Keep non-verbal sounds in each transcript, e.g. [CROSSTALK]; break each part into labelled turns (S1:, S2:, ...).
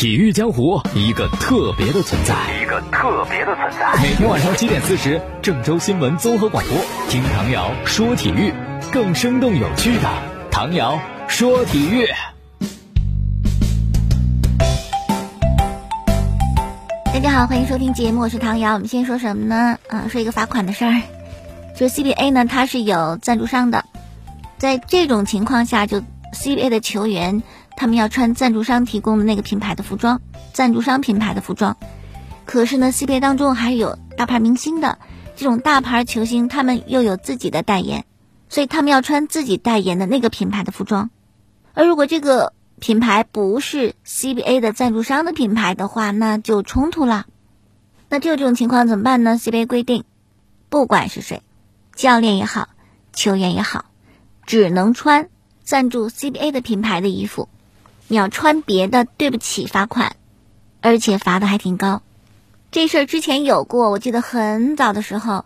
S1: 体育江湖一个特别的存在，
S2: 一个特别的存在。
S1: 每天晚上七点四十，郑州新闻综合广播，听唐瑶说体育，更生动有趣的唐瑶说体育。
S3: 大家好，欢迎收听节目，我是唐瑶。我们先说什么呢？啊，说一个罚款的事儿。就 CBA 呢，它是有赞助商的，在这种情况下，就 CBA 的球员。他们要穿赞助商提供的那个品牌的服装，赞助商品牌的服装。可是呢，CBA 当中还是有大牌明星的这种大牌球星，他们又有自己的代言，所以他们要穿自己代言的那个品牌的服装。而如果这个品牌不是 CBA 的赞助商的品牌的话，那就冲突了。那这种情况怎么办呢？CBA 规定，不管是谁，教练也好，球员也好，只能穿赞助 CBA 的品牌的衣服。你要穿别的，对不起，罚款，而且罚的还挺高。这事儿之前有过，我记得很早的时候，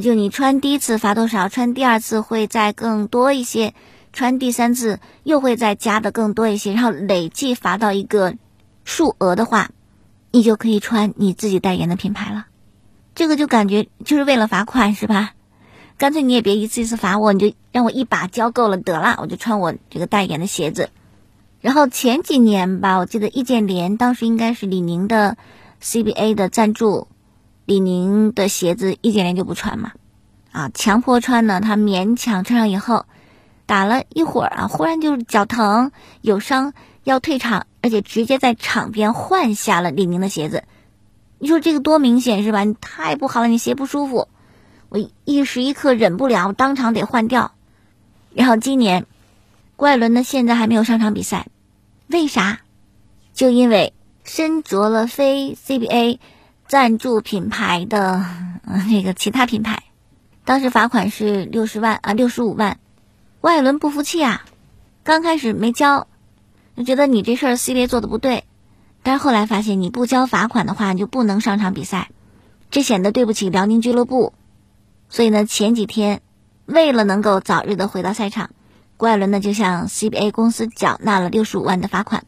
S3: 就你穿第一次罚多少，穿第二次会再更多一些，穿第三次又会再加的更多一些，然后累计罚到一个数额的话，你就可以穿你自己代言的品牌了。这个就感觉就是为了罚款是吧？干脆你也别一次一次罚我，你就让我一把交够了得了，我就穿我这个代言的鞋子。然后前几年吧，我记得易建联当时应该是李宁的 CBA 的赞助，李宁的鞋子易建联就不穿嘛，啊，强迫穿呢，他勉强穿上以后，打了一会儿啊，忽然就是脚疼有伤要退场，而且直接在场边换下了李宁的鞋子，你说这个多明显是吧？你太不好了，你鞋不舒服，我一时一刻忍不了，当场得换掉。然后今年。怪伦呢，现在还没有上场比赛，为啥？就因为身着了非 CBA 赞助品牌的那个其他品牌，当时罚款是六十万啊，六十五万。怪伦不服气啊，刚开始没交，就觉得你这事儿 CBA 做的不对，但是后来发现你不交罚款的话，你就不能上场比赛，这显得对不起辽宁俱乐部。所以呢，前几天为了能够早日的回到赛场。怪伦呢，就向 CBA 公司缴纳了六十五万的罚款，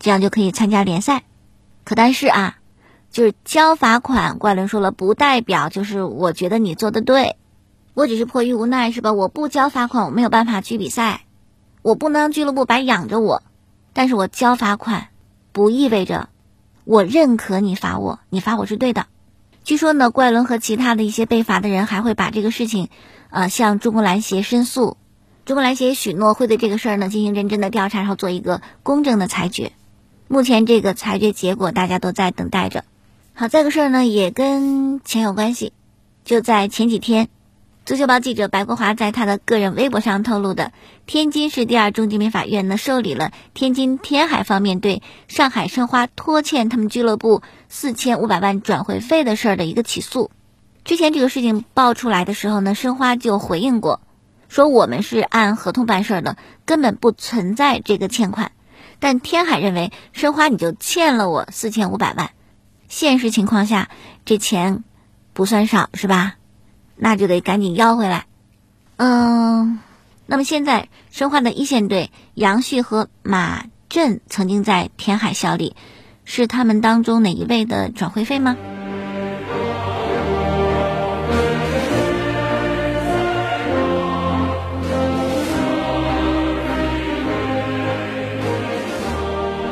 S3: 这样就可以参加联赛。可但是啊，就是交罚款，怪伦说了，不代表就是我觉得你做的对，我只是迫于无奈，是吧？我不交罚款，我没有办法去比赛，我不能让俱乐部白养着我。但是我交罚款，不意味着我认可你罚我，你罚我是对的。据说呢，怪伦和其他的一些被罚的人还会把这个事情，呃，向中国篮协申诉。中国篮协许诺会对这个事儿呢进行认真的调查，然后做一个公正的裁决。目前这个裁决结果大家都在等待着。好，这个事儿呢也跟钱有关系。就在前几天，足球报记者白国华在他的个人微博上透露的，天津市第二中级人民法院呢受理了天津天海方面对上海申花拖欠他们俱乐部四千五百万转会费的事儿的一个起诉。之前这个事情爆出来的时候呢，申花就回应过。说我们是按合同办事的，根本不存在这个欠款。但天海认为申花你就欠了我四千五百万，现实情况下这钱不算少是吧？那就得赶紧要回来。嗯，那么现在申花的一线队杨旭和马震曾经在天海效力，是他们当中哪一位的转会费吗？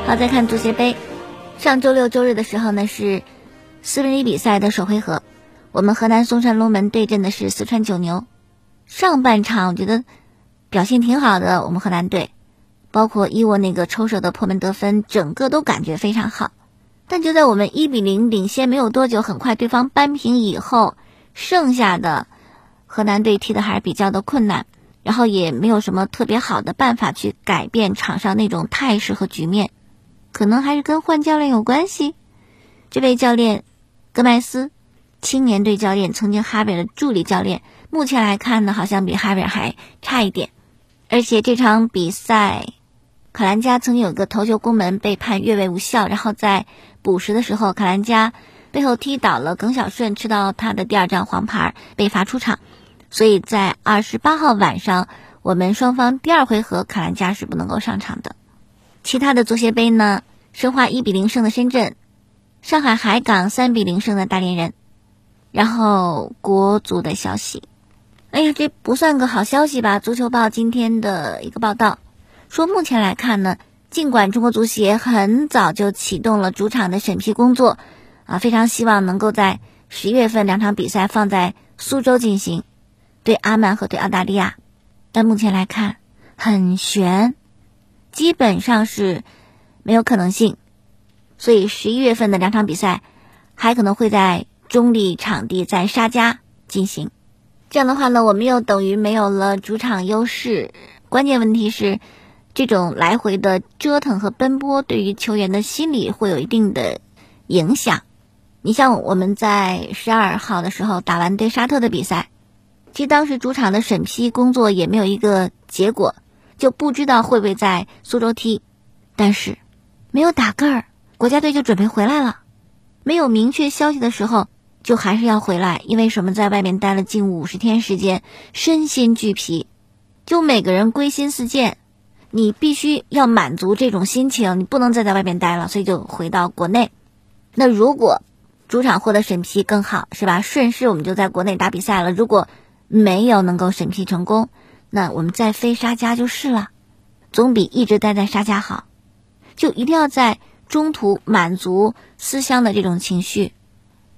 S3: 好，再看足协杯，上周六周日的时候呢是四分之一比赛的首回合，我们河南嵩山龙门对阵的是四川九牛。上半场我觉得表现挺好的，我们河南队，包括伊沃那个抽射的破门得分，整个都感觉非常好。但就在我们一比零领先没有多久，很快对方扳平以后，剩下的河南队踢的还是比较的困难，然后也没有什么特别好的办法去改变场上那种态势和局面。可能还是跟换教练有关系。这位教练，戈麦斯，青年队教练，曾经哈维尔的助理教练。目前来看呢，好像比哈维尔还差一点。而且这场比赛，卡兰加曾经有个头球攻门被判越位无效，然后在补时的时候，卡兰加背后踢倒了耿小顺，吃到他的第二张黄牌，被罚出场。所以在二十八号晚上，我们双方第二回合，卡兰加是不能够上场的。其他的足协杯呢，申花一比零胜的深圳，上海海港三比零胜的大连人。然后国足的消息，哎呀，这不算个好消息吧？足球报今天的一个报道说，目前来看呢，尽管中国足协很早就启动了主场的审批工作，啊，非常希望能够在十一月份两场比赛放在苏州进行，对阿曼和对澳大利亚，但目前来看很悬，基本上是没有可能性，所以十一月份的两场比赛还可能会在。中立场地在沙加进行，这样的话呢，我们又等于没有了主场优势。关键问题是，这种来回的折腾和奔波，对于球员的心理会有一定的影响。你像我们在十二号的时候打完对沙特的比赛，其实当时主场的审批工作也没有一个结果，就不知道会不会在苏州踢。但是没有打个儿，国家队就准备回来了。没有明确消息的时候。就还是要回来，因为什么？在外面待了近五十天时间，身心俱疲，就每个人归心似箭。你必须要满足这种心情，你不能再在外面待了，所以就回到国内。那如果主场获得审批更好，是吧？顺势我们就在国内打比赛了。如果没有能够审批成功，那我们再飞沙加就是了，总比一直待在沙加好。就一定要在中途满足思乡的这种情绪。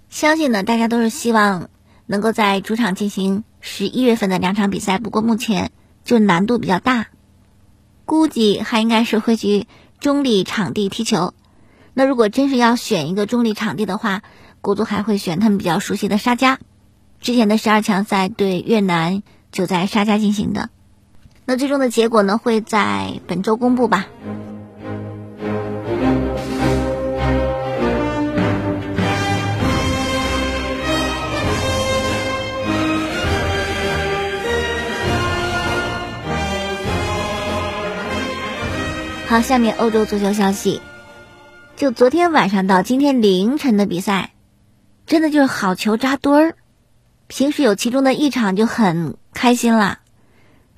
S3: 相信呢，大家都是希望能够在主场进行十一月份的两场比赛。不过目前就难度比较大，估计还应该是会去中立场地踢球。那如果真是要选一个中立场地的话，国足还会选他们比较熟悉的沙加。之前的十二强赛对越南就在沙加进行的。那最终的结果呢，会在本周公布吧。好，下面欧洲足球消息，就昨天晚上到今天凌晨的比赛，真的就是好球扎堆儿。平时有其中的一场就很开心啦，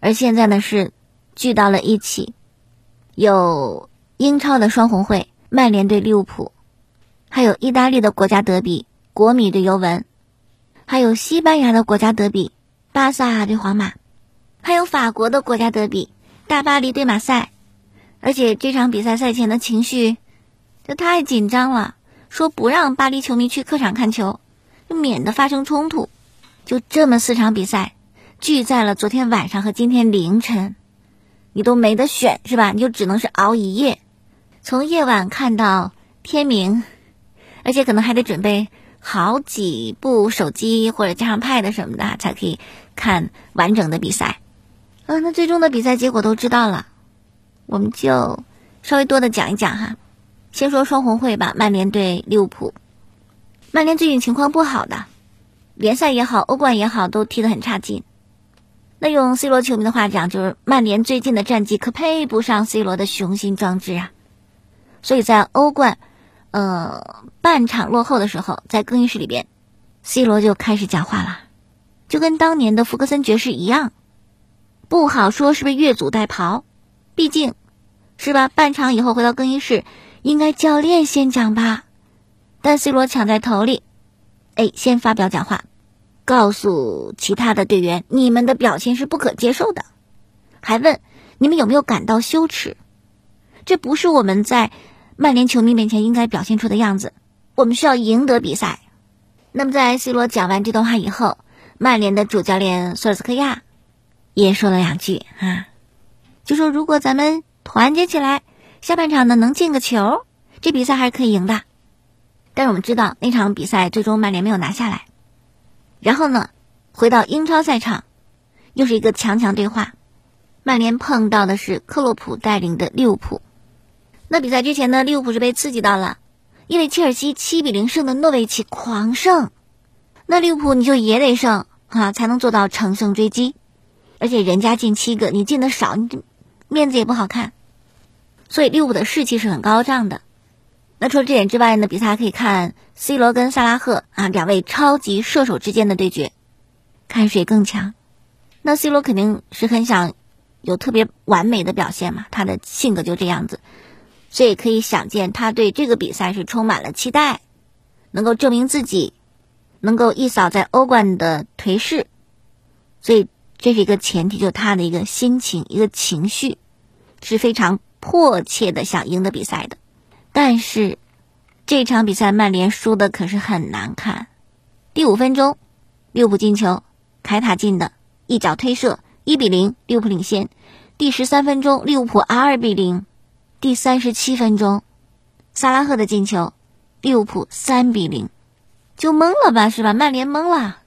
S3: 而现在呢是聚到了一起，有英超的双红会，曼联对利物浦，还有意大利的国家德比，国米对尤文，还有西班牙的国家德比，巴萨对皇马，还有法国的国家德比，大巴黎对马赛。而且这场比赛赛前的情绪就太紧张了，说不让巴黎球迷去客场看球，就免得发生冲突。就这么四场比赛聚在了昨天晚上和今天凌晨，你都没得选是吧？你就只能是熬一夜，从夜晚看到天明，而且可能还得准备好几部手机或者加上 Pad 什么的才可以看完整的比赛。嗯，那最终的比赛结果都知道了。我们就稍微多的讲一讲哈，先说双红会吧。曼联对利物浦，曼联最近情况不好的，联赛也好，欧冠也好，都踢得很差劲。那用 C 罗球迷的话讲，就是曼联最近的战绩可配不上 C 罗的雄心壮志啊。所以在欧冠，呃，半场落后的时候，在更衣室里边，C 罗就开始讲话了，就跟当年的福克森爵士一样，不好说是不是越俎代庖，毕竟。是吧？半场以后回到更衣室，应该教练先讲吧。但 C 罗抢在头里，哎，先发表讲话，告诉其他的队员，你们的表现是不可接受的，还问你们有没有感到羞耻？这不是我们在曼联球迷面前应该表现出的样子。我们需要赢得比赛。那么在 C 罗讲完这段话以后，曼联的主教练索尔斯克亚也说了两句啊，就说如果咱们。团结起来，下半场呢能进个球，这比赛还是可以赢的。但是我们知道那场比赛最终曼联没有拿下来。然后呢，回到英超赛场，又是一个强强对话。曼联碰到的是克洛普带领的利物浦。那比赛之前呢，利物浦是被刺激到了，因为切尔西七比零胜的诺维奇狂胜，那利物浦你就也得胜啊，才能做到乘胜追击。而且人家进七个，你进的少，你。面子也不好看，所以利物浦的士气是很高涨的。那除了这点之外呢，比赛还可以看 C 罗跟萨拉赫啊两位超级射手之间的对决，看谁更强。那 C 罗肯定是很想有特别完美的表现嘛，他的性格就这样子，所以可以想见他对这个比赛是充满了期待，能够证明自己，能够一扫在欧冠的颓势，所以这是一个前提，就是他的一个心情、一个情绪是非常迫切的想赢得比赛的。但是这场比赛曼联输的可是很难看，第五分钟，利物浦进球，凯塔进的一脚推射，一比零，利物浦领先。第十三分钟，利物浦二比零。第三十七分钟，萨拉赫的进球，利物浦三比零，就懵了吧，是吧？曼联懵了，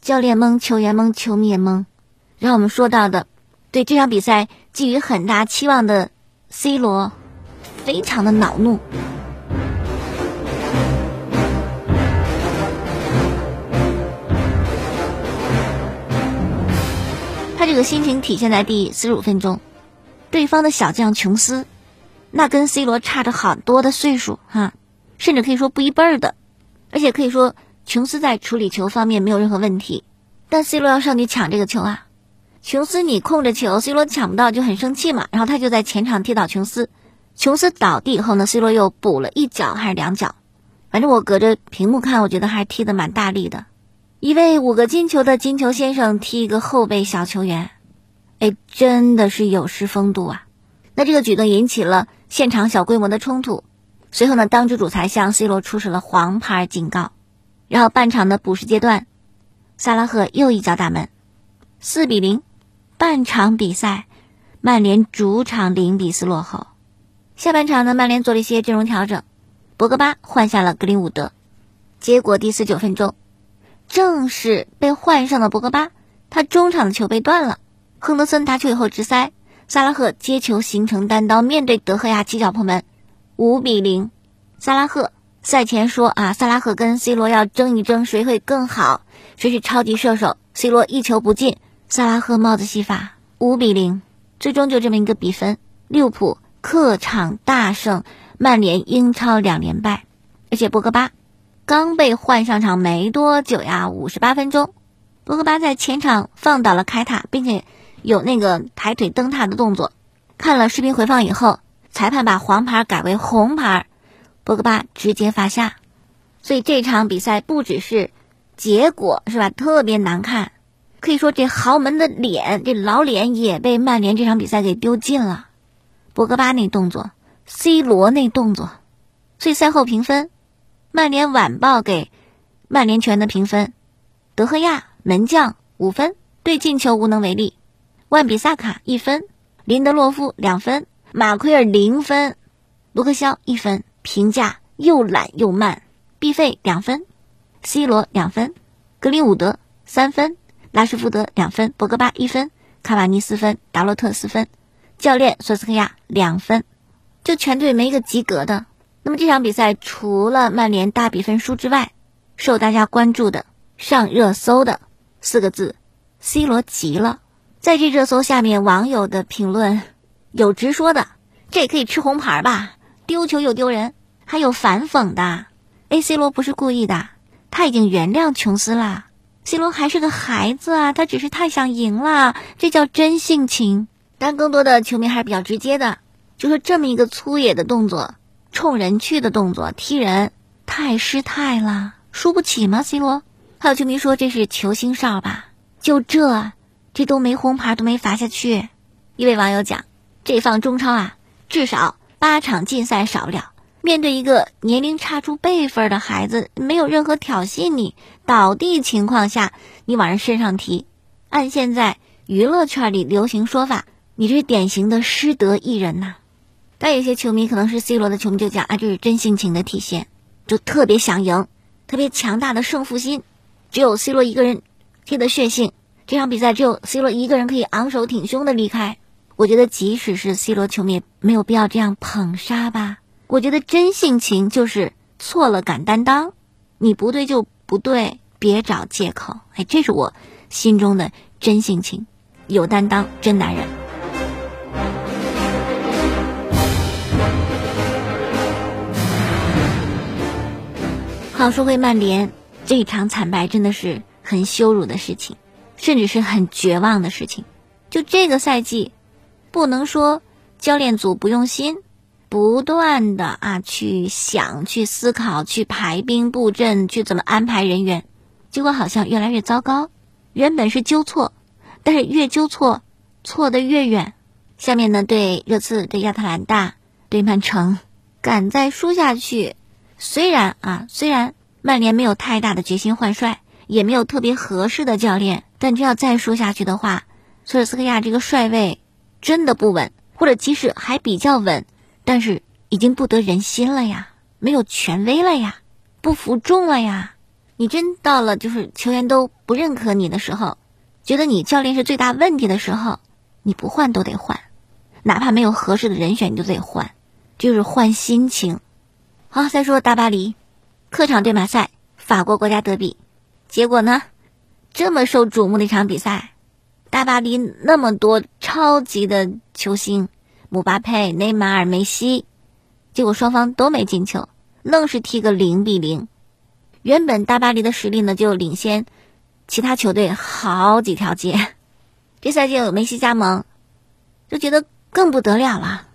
S3: 教练懵，球员懵，球迷也懵。让我们说到的，对这场比赛寄予很大期望的 C 罗，非常的恼怒。他这个心情体现在第四十五分钟，对方的小将琼斯。那跟 C 罗差着好多的岁数哈，甚至可以说不一辈儿的，而且可以说琼斯在处理球方面没有任何问题，但 C 罗要上去抢这个球啊，琼斯你控着球，C 罗抢不到就很生气嘛，然后他就在前场踢倒琼斯，琼斯倒地以后呢，C 罗又补了一脚还是两脚，反正我隔着屏幕看，我觉得还是踢得蛮大力的，一位五个金球的金球先生踢一个后备小球员，哎，真的是有失风度啊。那这个举动引起了现场小规模的冲突，随后呢，当值主裁向 C 罗出示了黄牌警告，然后半场的补时阶段，萨拉赫又一脚打门，四比零，半场比赛，曼联主场零比四落后。下半场呢，曼联做了一些阵容调整，博格巴换下了格林伍德，结果第四九分钟，正是被换上的博格巴，他中场的球被断了，亨德森拿球以后直塞。萨拉赫接球形成单刀，面对德赫亚起脚破门，五比零。萨拉赫赛前说啊，萨拉赫跟 C 罗要争一争，谁会更好，谁是超级射手。C 罗一球不进，萨拉赫帽子戏法，五比零。最终就这么一个比分，利物浦客场大胜，曼联英超两连败。而且博格巴刚被换上场没多久呀，五十八分钟，博格巴在前场放倒了凯塔，并且。有那个抬腿蹬踏的动作，看了视频回放以后，裁判把黄牌改为红牌，博格巴直接罚下。所以这场比赛不只是结果是吧，特别难看，可以说这豪门的脸，这老脸也被曼联这场比赛给丢尽了。博格巴那动作，C 罗那动作，所以赛后评分，曼联晚报给曼联全的评分，德赫亚门将五分，对进球无能为力。万比萨卡一分，林德洛夫两分，马奎尔零分，卢克肖一分，评价又懒又慢。毕费两分，C 罗两分，格林伍德三分，拉什福德两分，博格巴一分，卡瓦尼四分，达洛特四分，教练索斯克亚两分，就全队没一个及格的。那么这场比赛除了曼联大比分输之外，受大家关注的上热搜的四个字：C 罗急了。在这热搜下面，网友的评论有直说的，这也可以吃红牌吧？丢球又丢人，还有反讽的。A C 罗不是故意的，他已经原谅琼斯了。C 罗还是个孩子啊，他只是太想赢了，这叫真性情。但更多的球迷还是比较直接的，就说这么一个粗野的动作，冲人去的动作，踢人太失态了，输不起吗？C 罗？还有球迷说这是球星哨吧？就这。这都没红牌都没罚下去，一位网友讲：“这放中超啊，至少八场禁赛少不了。面对一个年龄差出辈分的孩子，没有任何挑衅你倒地情况下，你往人身上踢，按现在娱乐圈里流行说法，你这是典型的失德艺人呐。”但有些球迷可能是 C 罗的球迷就讲：“啊，这是真性情的体现，就特别想赢，特别强大的胜负心，只有 C 罗一个人踢的血性。”这场比赛只有 C 罗一个人可以昂首挺胸的离开，我觉得即使是 C 罗球迷，没有必要这样捧杀吧。我觉得真性情就是错了敢担当，你不对就不对，别找借口。哎，这是我心中的真性情，有担当，真男人。好，说回曼联这场惨败，真的是很羞辱的事情。甚至是很绝望的事情。就这个赛季，不能说教练组不用心，不断的啊去想、去思考、去排兵布阵、去怎么安排人员，结果好像越来越糟糕。原本是纠错，但是越纠错，错得越远。下面呢，对热刺、对亚特兰大、对曼城，敢再输下去，虽然啊，虽然曼联没有太大的决心换帅，也没有特别合适的教练，但这要再说下去的话，索尔斯克亚这个帅位真的不稳，或者即使还比较稳，但是已经不得人心了呀，没有权威了呀，不服众了呀。你真到了就是球员都不认可你的时候，觉得你教练是最大问题的时候，你不换都得换，哪怕没有合适的人选，你都得换，就是换心情。好，再说大巴黎，客场对马赛，法国国家德比，结果呢，这么受瞩目的一场比赛，大巴黎那么多超级的球星，姆巴佩、内马尔、梅西，结果双方都没进球，愣是踢个零比零。原本大巴黎的实力呢就领先其他球队好几条街，这赛季有梅西加盟，就觉得更不得了了。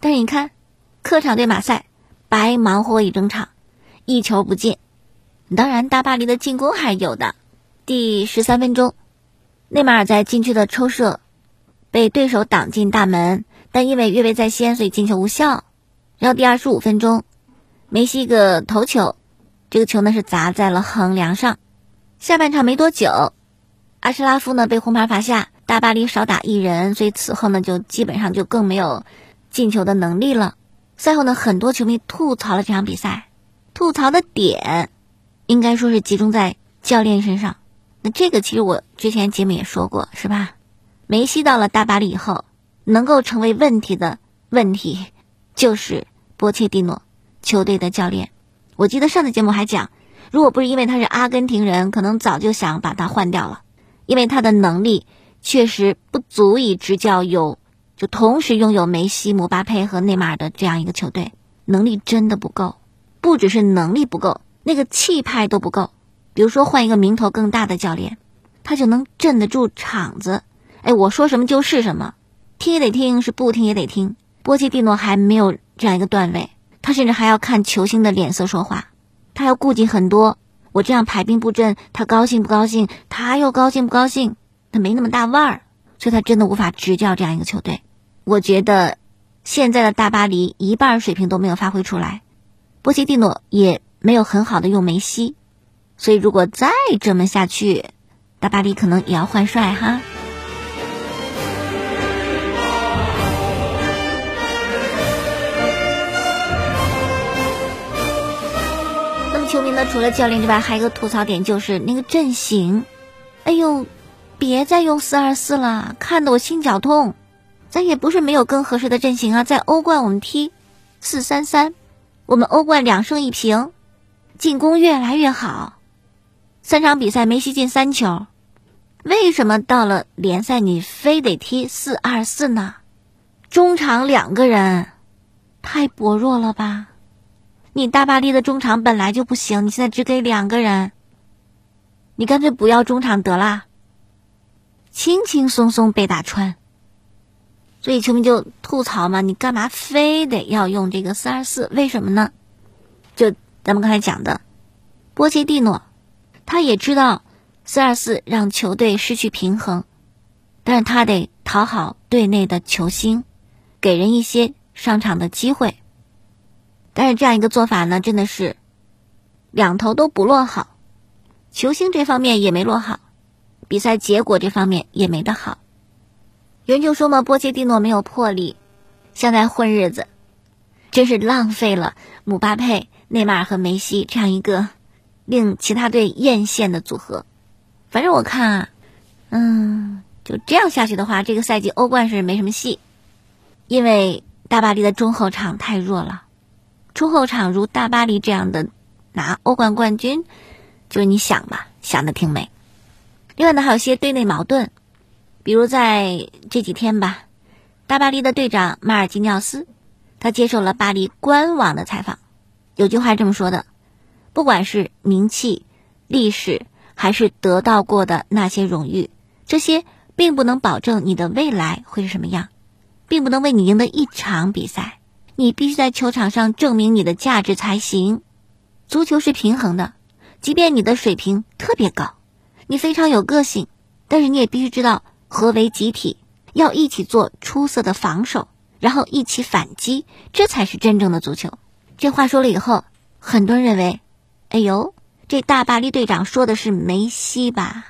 S3: 但是你看，客场对马赛，白忙活一整场，一球不进。当然，大巴黎的进攻还是有的。第十三分钟，内马尔在禁区的抽射被对手挡进大门，但因为越位在先，所以进球无效。然后第二十五分钟，梅西一个头球。这个球呢是砸在了横梁上。下半场没多久，阿什拉夫呢被红牌罚下，大巴黎少打一人，所以此后呢就基本上就更没有进球的能力了。赛后呢，很多球迷吐槽了这场比赛，吐槽的点应该说是集中在教练身上。那这个其实我之前节目也说过，是吧？梅西到了大巴黎以后，能够成为问题的问题就是波切蒂诺球队的教练。我记得上次节目还讲，如果不是因为他是阿根廷人，可能早就想把他换掉了，因为他的能力确实不足以执教有就同时拥有梅西、姆巴佩和内马尔的这样一个球队，能力真的不够，不只是能力不够，那个气派都不够。比如说换一个名头更大的教练，他就能镇得住场子。哎，我说什么就是什么，听也得听，是不听也得听。波切蒂诺还没有这样一个段位。他甚至还要看球星的脸色说话，他要顾及很多。我这样排兵布阵，他高兴不高兴？他又高兴不高兴？他没那么大腕儿，所以他真的无法执教这样一个球队。我觉得现在的大巴黎一半水平都没有发挥出来，波切蒂诺也没有很好的用梅西，所以如果再这么下去，大巴黎可能也要换帅哈。那么球迷呢，除了教练之外，还有一个吐槽点就是那个阵型。哎呦，别再用四二四了，看得我心绞痛。咱也不是没有更合适的阵型啊，在欧冠我们踢四三三，我们欧冠两胜一平，进攻越来越好。三场比赛梅西进三球，为什么到了联赛你非得踢四二四呢？中场两个人，太薄弱了吧？你大巴黎的中场本来就不行，你现在只给两个人，你干脆不要中场得了，轻轻松松被打穿。所以球迷就吐槽嘛，你干嘛非得要用这个四二四？为什么呢？就咱们刚才讲的，波切蒂诺，他也知道四二四让球队失去平衡，但是他得讨好队内的球星，给人一些上场的机会。但是这样一个做法呢，真的是两头都不落好，球星这方面也没落好，比赛结果这方面也没得好。人就说嘛，波切蒂诺没有魄力，像在混日子，真是浪费了姆巴佩、内马尔和梅西这样一个令其他队艳羡的组合。反正我看啊，嗯，就这样下去的话，这个赛季欧冠是没什么戏，因为大巴黎的中后场太弱了。中后场如大巴黎这样的拿欧冠冠军，就是你想吧，想的挺美。另外呢，还有些队内矛盾，比如在这几天吧，大巴黎的队长马尔基尼奥斯，他接受了巴黎官网的采访，有句话这么说的：不管是名气、历史，还是得到过的那些荣誉，这些并不能保证你的未来会是什么样，并不能为你赢得一场比赛。你必须在球场上证明你的价值才行。足球是平衡的，即便你的水平特别高，你非常有个性，但是你也必须知道何为集体，要一起做出色的防守，然后一起反击，这才是真正的足球。这话说了以后，很多人认为，哎呦，这大巴黎队长说的是梅西吧？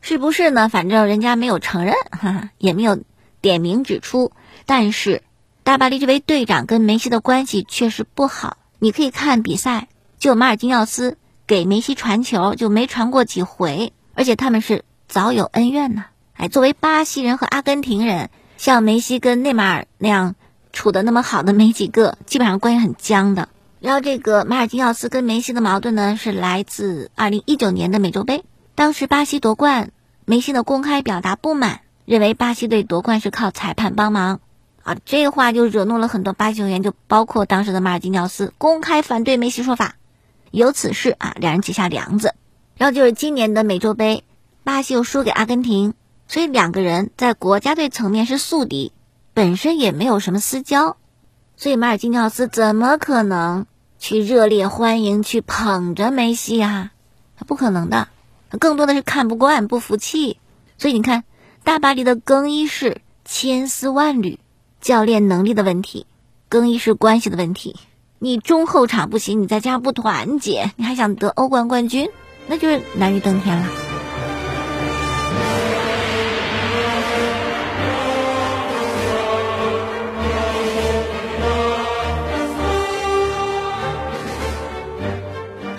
S3: 是不是呢？反正人家没有承认，哈哈，也没有点名指出。但是，大巴黎这位队长跟梅西的关系确实不好。你可以看比赛，就马尔金奥斯给梅西传球就没传过几回，而且他们是早有恩怨呢。哎，作为巴西人和阿根廷人，像梅西跟内马尔那样处的那么好的 [LAUGHS] 没几个，基本上关系很僵的。然后这个马尔金奥斯跟梅西的矛盾呢，是来自二零一九年的美洲杯。当时巴西夺冠，梅西的公开表达不满，认为巴西队夺冠是靠裁判帮忙，啊，这话就惹怒了很多巴西球员，就包括当时的马尔基尼奥斯，公开反对梅西说法。由此事啊，两人结下梁子。然后就是今年的美洲杯，巴西又输给阿根廷，所以两个人在国家队层面是宿敌，本身也没有什么私交，所以马尔基尼奥斯怎么可能去热烈欢迎、去捧着梅西呀？不可能的。更多的是看不惯、不服气，所以你看，大巴黎的更衣室千丝万缕，教练能力的问题，更衣室关系的问题，你中后场不行，你在家不团结，你还想得欧冠冠军，那就是难于登天了。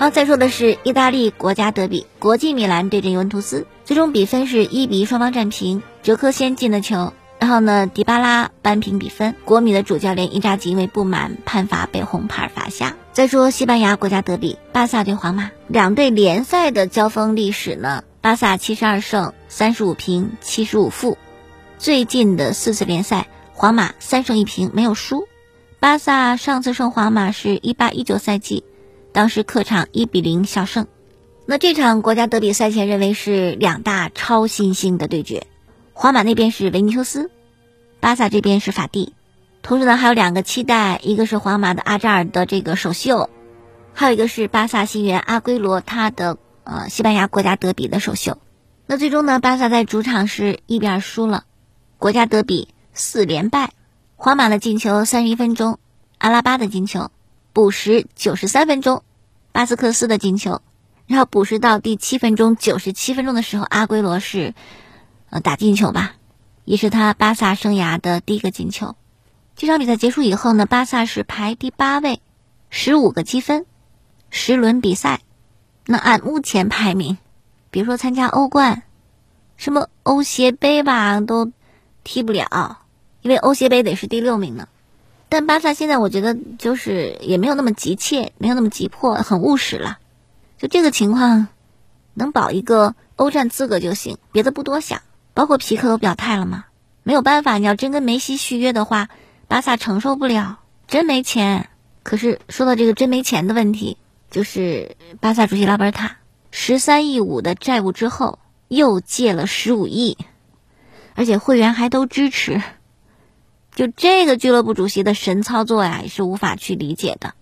S3: 然后，再说的是意大利国家德比，国际米兰对阵尤文图斯，最终比分是一比一，双方战平。哲科先进的球，然后呢，迪巴拉扳平比分。国米的主教练伊扎吉因为不满判罚被红牌罚下。再说西班牙国家德比，巴萨对皇马，两队联赛的交锋历史呢？巴萨七十二胜三十五平七十五负，最近的四次联赛，皇马三胜一平没有输。巴萨上次胜皇马是一八一九赛季。当时客场一比零小胜，那这场国家德比赛前认为是两大超新星的对决，皇马那边是维尼修斯，巴萨这边是法蒂，同时呢还有两个期待，一个是皇马的阿扎尔的这个首秀，还有一个是巴萨新援阿圭罗他的呃西班牙国家德比的首秀。那最终呢，巴萨在主场是一比二输了，国家德比四连败，皇马的进球三十一分钟，阿拉巴的进球。补时九十三分钟，巴斯克斯的进球，然后补时到第七分钟九十七分钟的时候，阿圭罗是呃打进球吧，也是他巴萨生涯的第一个进球。这场比赛结束以后呢，巴萨是排第八位，十五个积分，十轮比赛。那按目前排名，比如说参加欧冠，什么欧协杯吧，都踢不了，因为欧协杯得是第六名呢。但巴萨现在我觉得就是也没有那么急切，没有那么急迫，很务实了。就这个情况，能保一个欧战资格就行，别的不多想。包括皮克都表态了嘛，没有办法，你要真跟梅西续约的话，巴萨承受不了，真没钱。可是说到这个真没钱的问题，就是巴萨主席拉波尔塔十三亿五的债务之后，又借了十五亿，而且会员还都支持。就这个俱乐部主席的神操作呀，也是无法去理解的。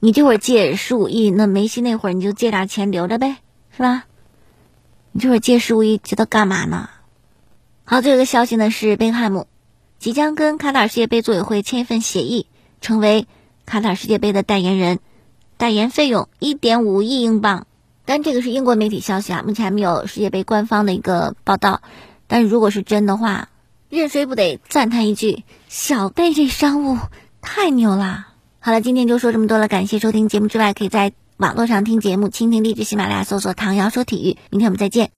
S3: 你这会儿借十五亿，那梅西那会儿你就借点钱留着呗，是吧？你这会儿借十五亿借他干嘛呢？好，最后一个消息呢是贝克汉姆即将跟卡塔尔世界杯组委会签一份协议，成为卡塔尔世界杯的代言人，代言费用一点五亿英镑。但这个是英国媒体消息啊，目前还没有世界杯官方的一个报道。但如果是真的话，任谁不得赞叹一句：“小贝这商务太牛了！”好了，今天就说这么多了。感谢收听节目之外，可以在网络上听节目，蜻蜓、荔枝、喜马拉雅搜索“唐瑶说体育”。明天我们再见。